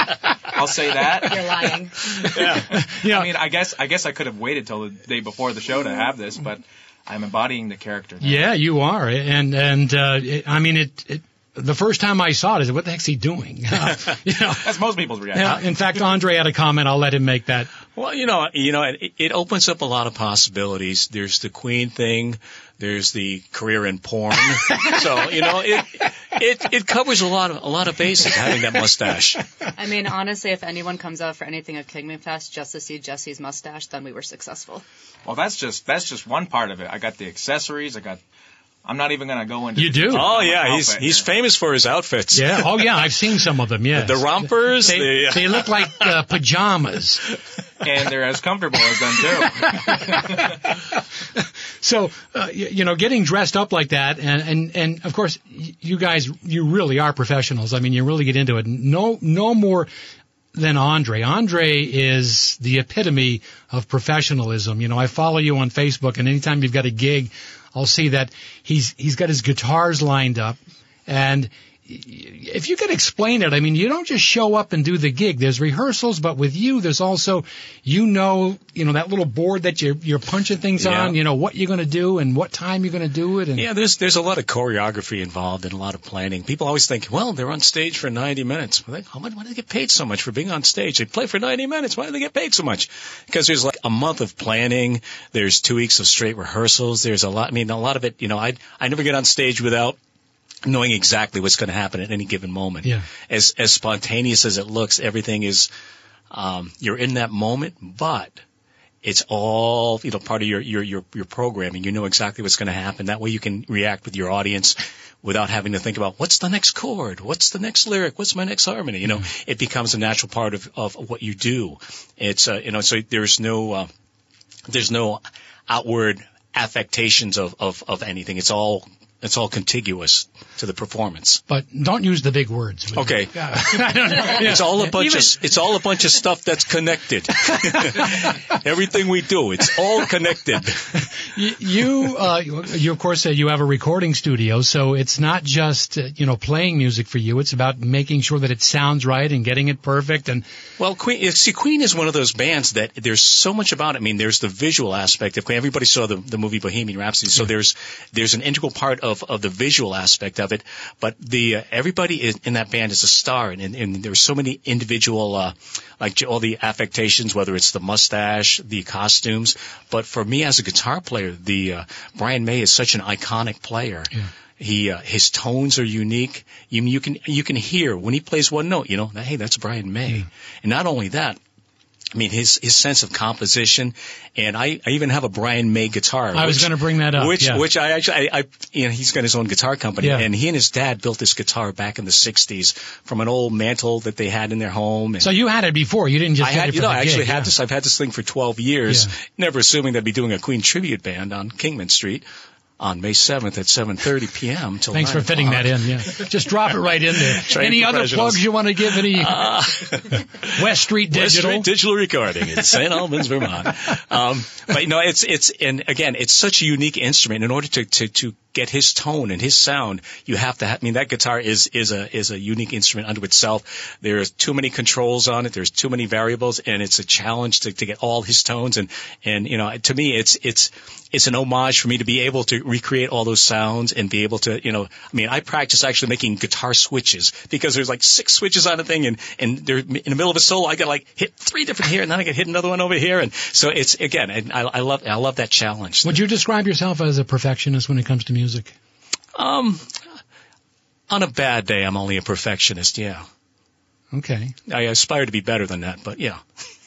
Speaker 6: I'll say that.
Speaker 7: You're lying. [LAUGHS]
Speaker 2: yeah. know,
Speaker 6: I mean, I guess I guess I could have waited till the day before the show to have this, but I'm embodying the character. Now.
Speaker 2: yeah, you are, and and uh, it, I mean it, it. The first time I saw it, I said, "What the heck's he doing?" Uh, [LAUGHS] you know.
Speaker 6: That's most people's reaction.
Speaker 2: Yeah, in fact, Andre had a comment. I'll let him make that.
Speaker 8: Well, you know, you know, it, it opens up a lot of possibilities. There's the Queen thing. There's the career in porn. [LAUGHS] so you know, it it it covers a lot of a lot of bases [LAUGHS] having that mustache.
Speaker 7: I mean, honestly, if anyone comes out for anything at Kingman Fest just to see Jesse's mustache, then we were successful.
Speaker 6: Well, that's just that's just one part of it. I got the accessories. I got. I'm not even gonna go into.
Speaker 2: You do?
Speaker 8: Oh yeah, he's
Speaker 6: Outfit
Speaker 8: he's
Speaker 6: here.
Speaker 8: famous for his outfits.
Speaker 2: Yeah. Oh yeah, I've seen some of them. Yeah.
Speaker 8: The rompers.
Speaker 2: They,
Speaker 8: the,
Speaker 2: they look like uh, pajamas.
Speaker 6: and they're as comfortable as them too. [LAUGHS]
Speaker 2: So, uh, you, you know, getting dressed up like that, and, and, and of course, you guys, you really are professionals. I mean, you really get into it. No, no more than Andre. Andre is the epitome of professionalism. You know, I follow you on Facebook, and anytime you've got a gig, I'll see that he's he's got his guitars lined up, and if you could explain it, I mean, you don't just show up and do the gig. There's rehearsals, but with you, there's also, you know, you know, that little board that you're, you're punching things
Speaker 8: Yeah.
Speaker 2: on, you know, what you're going to do and what time you're going to do it. And
Speaker 8: Yeah, there's there's a lot of choreography involved and a lot of planning. People always think, well, they're on stage for 90 minutes. Well, they- How much? Why do they get paid so much for being on stage? They play for 90 minutes. Why do they get paid so much? Because there's like a month of planning. There's two weeks of straight rehearsals. There's a lot. I mean, a lot of it. You know, I I never get on stage without knowing exactly what's going to happen at any given moment.
Speaker 2: Yeah.
Speaker 8: As as spontaneous as it looks, everything is. Um, you're in that moment, but it's all you know part of your your your, your programming. You know exactly what's going to happen. That way, you can react with your audience without having to think about what's the next chord, what's the next lyric, what's my next harmony. You know, it becomes a natural part of of what you do. It's uh, you know, so there's no uh, there's no outward affectations of of of anything. It's all it's all contiguous to the performance.
Speaker 2: but don't use the big words.
Speaker 8: Okay. [LAUGHS] [LAUGHS] It's all a bunch
Speaker 2: Even-
Speaker 8: of it's all a bunch of stuff that's connected. [LAUGHS] Everything we do, it's all connected.
Speaker 2: You, uh, you of course, uh, you have a recording studio, so it's not just, uh, you know, playing music for you. It's about making sure that it sounds right and getting it perfect. And
Speaker 8: Well, Queen, see, Queen is one of those bands that there's so much about it. I mean, there's the visual aspect of Queen. Everybody saw the, the movie Bohemian Rhapsody, so there's there's an integral part of, of the visual aspect of it. But the uh, everybody in, in that band is a star, and, and, and there's so many individual, uh, like all the affectations, whether it's the mustache, the costumes. But for me as a guitar player, the uh, Brian May is such an iconic player. Yeah He uh, his tones are unique. You you can you can hear when he plays one note. You know, hey, that's Brian May. And not only that, I mean his his sense of composition. And I, I even have a Brian May guitar.
Speaker 2: I was gonna bring that up,
Speaker 8: Which
Speaker 2: yeah.
Speaker 8: which I actually I, I you know he's got his own guitar company.
Speaker 2: Yeah.
Speaker 8: And he and his dad built this guitar back in the '60s from an old mantle that they had in their home. And
Speaker 2: so you had it before. You didn't just
Speaker 8: I
Speaker 2: get
Speaker 8: had,
Speaker 2: it
Speaker 8: you know, I actually
Speaker 2: gig,
Speaker 8: had
Speaker 2: yeah.
Speaker 8: this. I've had this thing for 12 years, never assuming that I'd be doing a Queen tribute band on Kingman Street on May 7th at 7:30 p.m. till
Speaker 2: Thanks for fitting that in. Yeah, just drop it right in there. [LAUGHS] Any other plugs you want to give? Any
Speaker 8: Uh, [LAUGHS]
Speaker 2: West Street Digital West?
Speaker 8: Street Digital Recording in St. Albans, Vermont. [LAUGHS] Um, but you know, it's it's and again, it's such a unique instrument. In order to to to get his tone and his sound, you have to. Ha- I mean, that guitar is is a is a unique instrument unto itself. There's too many controls on it. There's too many variables, and it's a challenge to, to get all his tones. And and you know, to me, it's it's it's an homage for me to be able to recreate all those sounds and be able to, you know, I mean, I practice actually making guitar switches because there's like six switches on the thing and, and they're in the middle of a solo. I get like hit three different here and then I get hit another one over here. And so it's, again, I, I love, I love that challenge.
Speaker 2: Would you describe yourself as a perfectionist when it comes to music?
Speaker 8: Um, on a bad day, I'm only a perfectionist. Yeah.
Speaker 2: Okay.
Speaker 8: I aspire to be better than that, but yeah. [LAUGHS]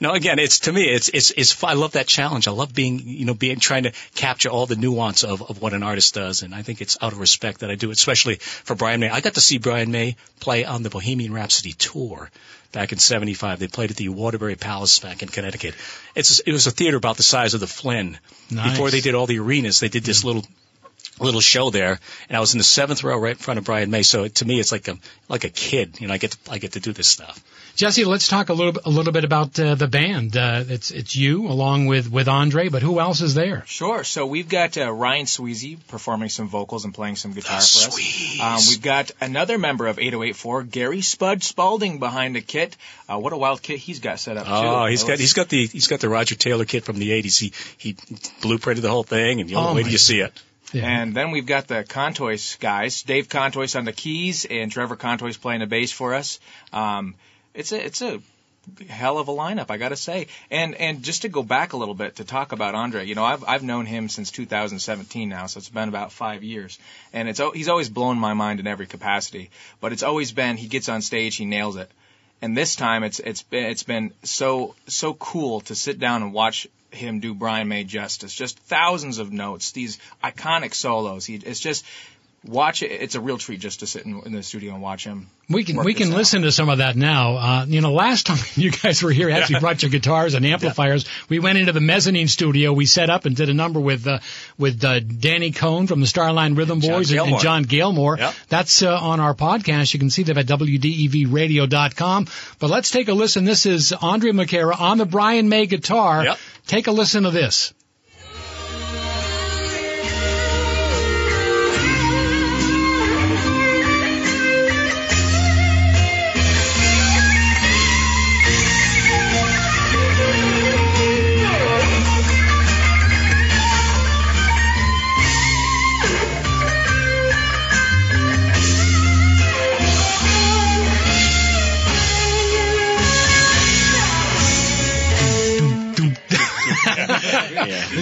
Speaker 8: No, again, it's to me, it's it's it's. I love that challenge. I love being, you know, being trying to capture all the nuance of of what an artist does, and I think it's out of respect that I do it, especially for Brian May. I got to see Brian May play on the Bohemian Rhapsody tour back in '75. They played at the Waterbury Palace back in Connecticut. It's it was a theater about the size of the Flynn.
Speaker 2: Nice.
Speaker 8: Before they did all the arenas, they did this little little show there, and I was in the seventh row right in front of Brian May. So to me, it's like a like a kid. You know, I get to, I get to do this stuff.
Speaker 2: Jesse, let's talk a little bit- a little bit about uh, the band. Uh, it's it's you along with with Andre, but who else is there?
Speaker 6: Sure. So we've got uh, Ryan Sweezy performing some vocals and playing some guitar
Speaker 8: The
Speaker 6: for us.
Speaker 8: Sweeze.
Speaker 6: Um, we've got another member of 8084, Gary Spud Spalding, behind the kit. Uh, what a wild kit he's got set up too.
Speaker 8: Oh, he's got he's got the he's got the Roger Taylor kit from the '80s. He he blueprinted the whole thing, and you'll
Speaker 2: Oh,
Speaker 8: wait till you see it.
Speaker 2: Yeah.
Speaker 6: And then we've got the Contois guys, Dave Contois on the keys and Trevor Contois playing the bass for us. Um, it's a it's a hell of a lineup, I got to say. And and just to go back a little bit to talk about Andre, you know, I've I've known him since 2017 now, so it's been about five years, and it's he's always blown my mind in every capacity. But it's always been he gets on stage, he nails it. And this time it's it's been it's been so so cool to sit down and watch him do Brian May justice. Just thousands of notes, these iconic solos. He it's just watch it. It's a real treat just to sit in, in the studio and watch him.
Speaker 2: We can we can
Speaker 6: out.
Speaker 2: listen to some of that now. Uh, you know, last time [LAUGHS] you guys were here, actually brought your guitars and amplifiers. We went into the mezzanine studio. We set up and did a number with uh, with uh, Danny Coane from the Starline Rhythm
Speaker 8: John
Speaker 2: Boys and, and John Gailmore.
Speaker 8: Yep.
Speaker 2: That's uh, on our podcast. You can see them at wdevradio.com. But let's take a listen. This is Andre McCara on the Brian May guitar.
Speaker 8: Yep.
Speaker 2: Take a listen to this.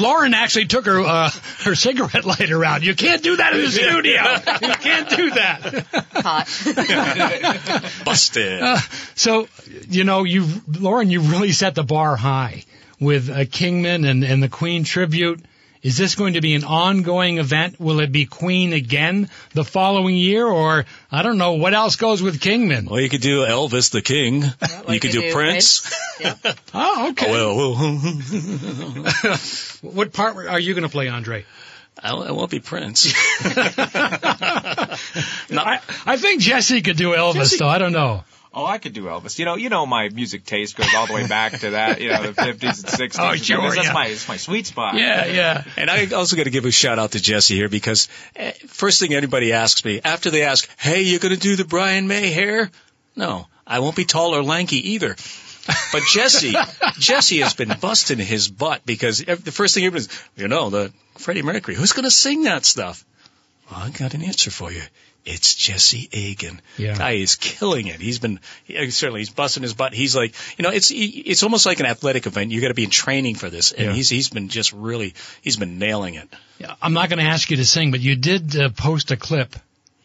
Speaker 2: Lauren actually took her uh, her cigarette lighter out. You can't do that in the studio. You can't do that.
Speaker 7: Hot. [LAUGHS]
Speaker 8: Busted.
Speaker 2: So, you know, you Lauren, you really set the bar high with uh, Kingman and, and the Queen tribute. Is this going to be an ongoing event? Will it be Queen again the following year, or I don't know what else goes with Kingman?
Speaker 8: well, you could do Elvis the King. you could
Speaker 7: you
Speaker 8: do Prince.
Speaker 7: Yeah. [LAUGHS]
Speaker 2: Oh, okay.
Speaker 8: Oh, well, [LAUGHS]
Speaker 2: What part are you going to play, Andre?
Speaker 8: I won't be Prince. [LAUGHS]
Speaker 2: I, I think Jesse could do Elvis,
Speaker 6: Jesse-
Speaker 2: though. I don't know.
Speaker 6: Oh, I could do Elvis. You know, you know my music taste goes all the way back to that. You know, the [LAUGHS] fifties and sixties.
Speaker 2: Oh, sure,
Speaker 6: That's
Speaker 2: yeah.
Speaker 6: my it's my sweet spot.
Speaker 2: Yeah, yeah.
Speaker 8: And I also got to give a shout out to Jesse here because eh, first thing anybody asks me after they ask, "Hey, you're going to do the Brian May hair?" No, I won't be tall or lanky either. But Jesse, [LAUGHS] Jesse has been busting his butt because the first thing everybody is, you know, the Freddie Mercury. Who's going to sing that stuff? Well, I got an answer for you. It's Jesse Agan.
Speaker 2: Yeah.
Speaker 8: Guy is killing it. He's been certainly he's busting his butt. He's like, you know, it's it's almost like an athletic event. You got to be in training for this, and
Speaker 2: Yeah.
Speaker 8: he's he's been just really he's been nailing it.
Speaker 2: Yeah, I'm not going to ask you to sing, but you did uh, post a clip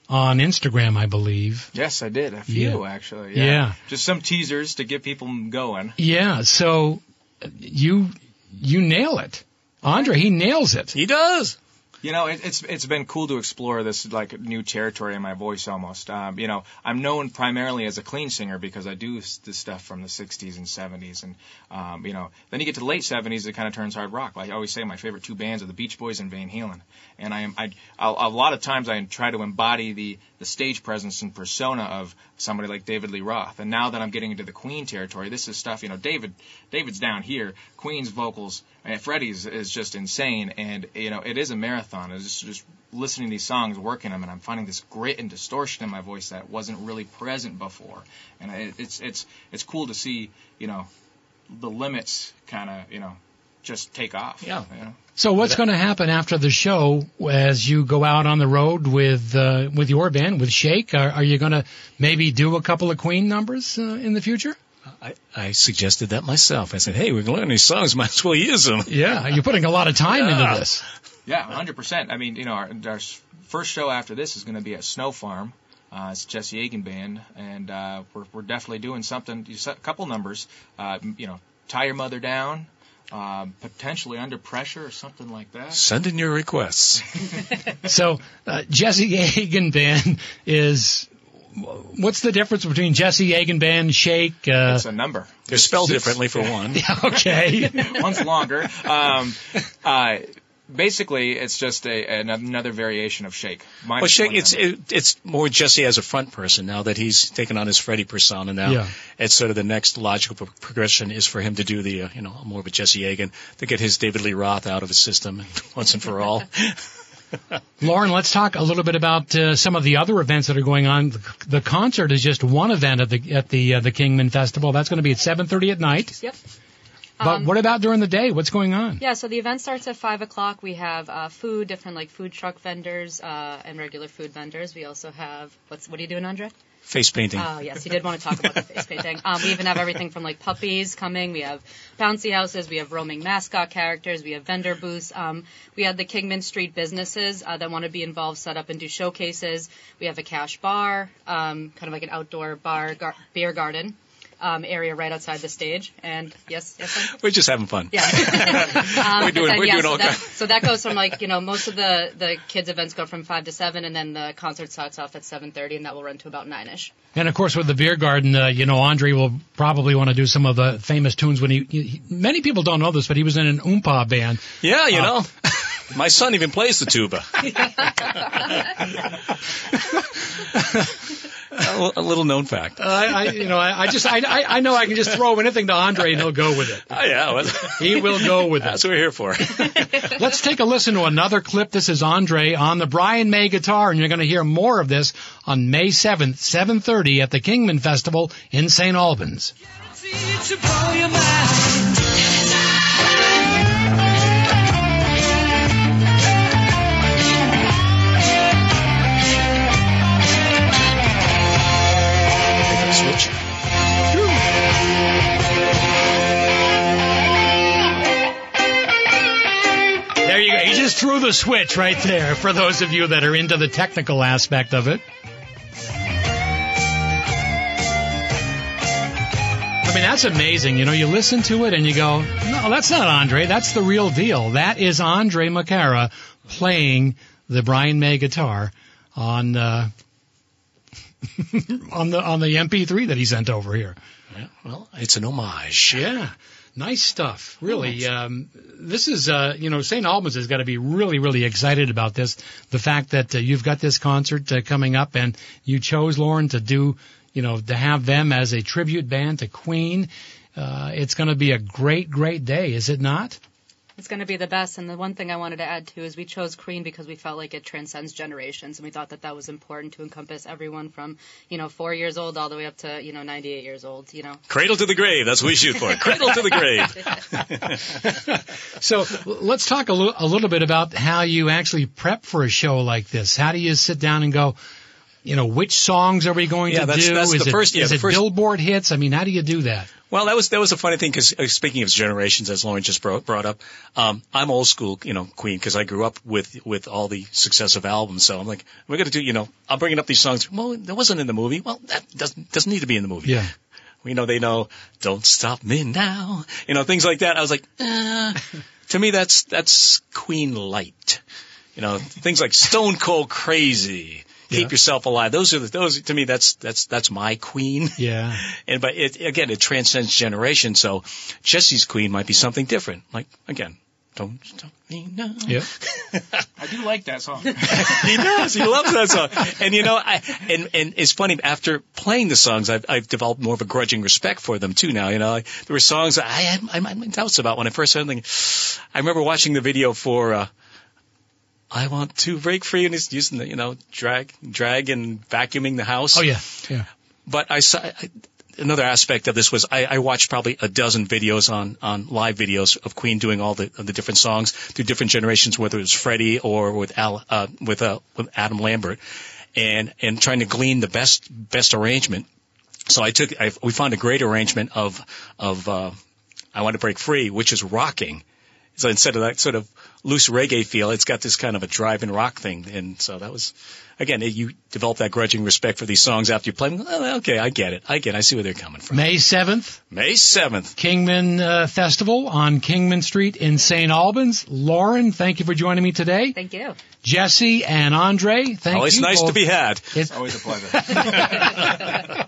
Speaker 2: on Instagram, I believe.
Speaker 6: Yes, I did a few
Speaker 2: Yeah.
Speaker 6: actually.
Speaker 2: Yeah.
Speaker 6: Yeah. Just some teasers to get people going.
Speaker 2: Yeah, so uh, you you nail it. Andre, he nails it.
Speaker 8: He does.
Speaker 6: You know, it, it's it's been cool to explore this like new territory in my voice almost. Um, you know, I'm known primarily as a clean singer because I do this stuff from the '60s and '70s, and um, you know, then you get to the late '70s, it kind of turns hard rock. Like I always say, my favorite two bands are the Beach Boys and Van Halen, and I am I I'll, a lot of times I try to embody the the stage presence and persona of somebody like David Lee Roth. And now that I'm getting into the Queen territory, this is stuff. You know, David David's down here. Queen's vocals And Freddie's is just insane, and you know it is a marathon. It's just, just listening to these songs, working them, and I'm finding this grit and distortion in my voice that wasn't really present before. And it, it's it's it's cool to see you know the limits kind of you know just take off.
Speaker 8: Yeah.
Speaker 6: You know?
Speaker 2: So what's going to happen after the show as you go out on the road with uh, with your band with Shake? Are, are you going to maybe do a couple of Queen numbers uh, in the future?
Speaker 8: I, I suggested that myself. I said, hey, we're going learn these songs. [LAUGHS] Might as well use them.
Speaker 2: Yeah, you're putting a lot of time
Speaker 8: Yeah.
Speaker 2: into this.
Speaker 6: Yeah, 100%. I mean, you know, our, our first show after this is going to be at Snow Farm. Uh, it's Jesse Agan Band, and uh, we're, we're definitely doing something, a couple numbers. Uh, you know, Tie Your Mother Down, um, potentially Under Pressure or something like that.
Speaker 8: Send in your requests. [LAUGHS]
Speaker 2: So uh, Jesse Agan Band is. What's the difference between Jesse Agan Band, Shake? Uh,
Speaker 6: It's a number.
Speaker 8: They're spelled differently for one. [LAUGHS]
Speaker 2: okay. [LAUGHS]
Speaker 6: One's longer. Um, uh, basically, it's just a, an, another variation of Shake. Minus
Speaker 8: Well, Shake, it's it, it's more Jesse as a front person now that he's taken on his Freddie persona. Now,
Speaker 2: Yeah.
Speaker 8: it's sort of the next logical progression is for him to do the uh, you know more of a Jesse Agan to get his David Lee Roth out of his system [LAUGHS] once and for all. [LAUGHS]
Speaker 2: Lauren, let's talk a little bit about uh, some of the other events that are going on. The, the concert is just one event at the at the uh, the Kingman Festival. That's going to be at 7:30 at night.
Speaker 7: Yep.
Speaker 2: But
Speaker 7: Um,
Speaker 2: what about during the day? What's going on?
Speaker 7: Yeah, so the event starts at five o'clock. We have uh, food, different like food truck vendors uh, and regular food vendors. We also have what's what are you doing, Andre?
Speaker 8: Face painting.
Speaker 7: Oh yes, you did want to talk about the face painting. Um, we even have everything from like puppies coming. We have bouncy houses. We have roaming mascot characters. We have vendor booths. Um, we have the Kingman Street businesses uh, that want to be involved, set up and do showcases. We have a cash bar, um, kind of like an outdoor bar, gar- beer garden um, area right outside the stage. And yes, yes. I'm-
Speaker 8: We're just having fun.
Speaker 7: yeah. [LAUGHS] um,
Speaker 8: We're doing-
Speaker 7: and
Speaker 8: we're
Speaker 7: yeah,
Speaker 8: doing
Speaker 7: so
Speaker 8: all
Speaker 7: that,
Speaker 8: kinds-
Speaker 7: so that goes from like you know most of the the kids events go from five to seven, and then the concert starts off at seven thirty, and that will run to about nine ish.
Speaker 2: And of course, with the beer garden, uh, you know, Andre will probably want to do some of the famous tunes when he, he. Many people don't know this, but he was in an oompa band.
Speaker 8: Yeah, you
Speaker 2: Uh,
Speaker 8: know. [LAUGHS] My son even plays the tuba. [LAUGHS] a, a little known fact.
Speaker 2: Uh, I, I, you know, I, I just, I, I I know I can just throw anything to Andre and he'll go with it.
Speaker 8: Oh, yeah, well,
Speaker 2: He will go with
Speaker 8: that's
Speaker 2: it.
Speaker 8: That's what we're here for. [LAUGHS]
Speaker 2: Let's take a listen to another clip. This is Andre on the Brian May guitar, and you're going to hear more of this on May 7th, 7:30 at the Kingman Festival in St. Albans. Just threw the switch right there for those of you that are into the technical aspect of it. I mean, that's amazing. You know, you listen to it and you go, no, that's not Andre. That's the real deal. That is Andre McCara playing the Brian May guitar on, uh, [LAUGHS] on the, on the MP3 that he sent over here.
Speaker 8: Yeah, well, it's an homage.
Speaker 2: Yeah. Nice stuff. Really. Um, this is, uh, you know, St. Albans has got to be really, really excited about this. The fact that uh, you've got this concert uh, coming up and you chose, Lauren, to do, you know, to have them as a tribute band to Queen. Uh, it's going to be a great, great day, is it not?
Speaker 7: It's going to be the best. And the one thing I wanted to add too is we chose Queen because we felt like it transcends generations, and we thought that that was important to encompass everyone from you know four years old all the way up to you know 98 years old. You know.
Speaker 8: Cradle to the grave. That's what we shoot for. Cradle to the grave. [LAUGHS] [LAUGHS]
Speaker 2: So let's talk a lit- a little bit about how you actually prep for a show like this. How do you sit down and go, you know, which songs are we going
Speaker 8: Yeah,
Speaker 2: to
Speaker 8: that's-
Speaker 2: do?
Speaker 8: that's
Speaker 2: is
Speaker 8: the
Speaker 2: it,
Speaker 8: first- yeah,
Speaker 2: is
Speaker 8: the
Speaker 2: it
Speaker 8: first-
Speaker 2: Billboard hits? I mean, how do you do that?
Speaker 8: Well, that was that was a funny thing because uh, speaking of generations, as Lauren just brought, brought up, um, I'm old school, you know, Queen because I grew up with with all the successive albums. So I'm like, we're gonna do, you know, I'm bringing up these songs. Well, that wasn't in the movie. Well, that doesn't doesn't need to be in the movie.
Speaker 2: Yeah. [LAUGHS]
Speaker 8: You know, they know, don't stop me now. You know, things like that. I was like, eh. [LAUGHS] to me, that's that's Queen light. You know, things like Stone Cold Crazy. Keep
Speaker 2: Yeah.
Speaker 8: yourself alive. Those are the, those to me. That's that's that's my queen. [LAUGHS]
Speaker 2: Yeah.
Speaker 8: And but it again, it transcends generation. So Jesse's queen might be something different. Like again, Don't stop me now.
Speaker 2: Yep.
Speaker 6: I do like that song. [LAUGHS]
Speaker 8: he does. He loves that song. And you know, I, and and it's funny. After playing the songs, I've I've developed more of a grudging respect for them too. Now, you know, like, there were songs that I had I had my doubts about when I first heard them. I remember watching the video for. uh I want to break free, and he's using the, you know, drag, drag, and vacuuming the house.
Speaker 2: Oh yeah, yeah.
Speaker 8: But I saw I, another aspect of this was I, I watched probably a dozen videos on on live videos of Queen doing all the of the different songs through different generations, whether it was Freddie or with Al uh, with uh, with Adam Lambert, and and trying to glean the best best arrangement. So I took I, we found a great arrangement of of uh, I want to break free, which is rocking. So instead of that sort of loose reggae feel, it's got this kind of a drive and rock thing, and so that was again you develop that grudging respect for these songs after you play them. Oh, okay, I get it. I get. It. I see where they're coming from.
Speaker 2: May seventh,
Speaker 8: May seventh.
Speaker 2: Kingman uh, Festival on Kingman Street in St. Albans. Lauren, thank you for joining me today.
Speaker 7: Thank you.
Speaker 2: Jesse and Andre, thank
Speaker 8: Always
Speaker 2: you.
Speaker 8: Always nice
Speaker 2: both.
Speaker 8: to be had.
Speaker 2: It's,
Speaker 6: Always a pleasure. [LAUGHS]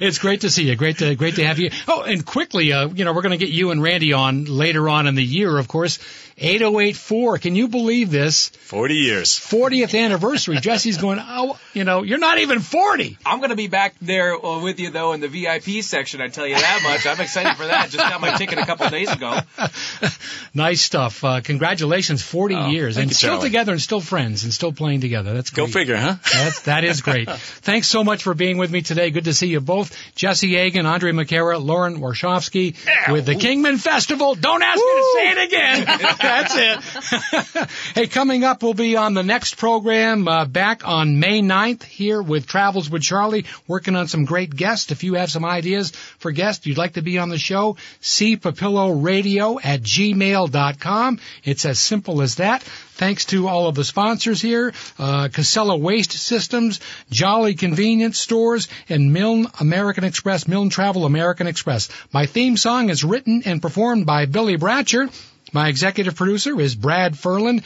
Speaker 2: it's great to see you. Great to great to have you. Oh, and quickly, uh, you know, we're going to get you and Randy on later on in the year, of course. 8084. Can you believe this?
Speaker 8: Forty years.
Speaker 2: 40th anniversary. Jesse's going, oh, you know, you're not even 40.
Speaker 6: I'm going to be back there uh, with you though in the VIP section. I tell you that much. I'm excited for that. Just got my ticket a couple days ago. [LAUGHS]
Speaker 2: Nice stuff. Uh, congratulations, 40
Speaker 8: Oh,
Speaker 2: years, and
Speaker 8: you,
Speaker 2: still
Speaker 8: Charlie.
Speaker 2: together and still friends and still playing together. That's
Speaker 8: Go
Speaker 2: great.
Speaker 8: figure, huh? [LAUGHS]
Speaker 2: That's, that is great. Thanks so much for being with me today. Good to see you both. Jesse Agan, Andre McCara, Lauren Warshofsky with the Kingman Festival. Don't ask me to say it again. [LAUGHS] That's it. [LAUGHS] hey, coming up, we'll be on the next program uh, back on May 9th here with Travels with Charlie, working on some great guests. If you have some ideas for guests you'd like to be on the show, cpapilloradio at gmail.com. It's as simple as that. Thanks to all of the sponsors here, uh, Casella Waste Systems, Jolly Convenience Stores, and Milne American Express, Milne Travel American Express. My theme song is written and performed by Billy Bratcher. My executive producer is Brad Furlan.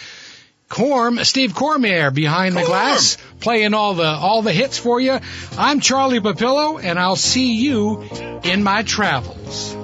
Speaker 2: Corm, Steve Cormier behind the glass, playing all the all the hits for you. I'm Charlie Papillo, and I'll see you in my travels.